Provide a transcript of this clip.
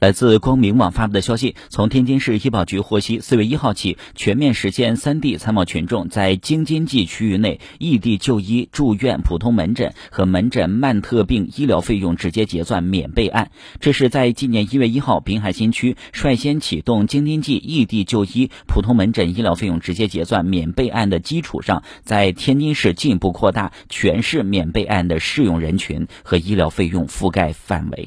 来自光明网发布的消息从天津市医保局获悉四月一号起全面实现三地参保群众在京津冀区域内异地就医住院普通门诊和门诊慢特病医疗费用直接结算免备案这是在今年一月一号滨海新区率先启动京津冀异地就医普通门诊医疗费用直接结算免备案的基础上在天津市进一步扩大全市免备案的适用人群和医疗费用覆盖范围。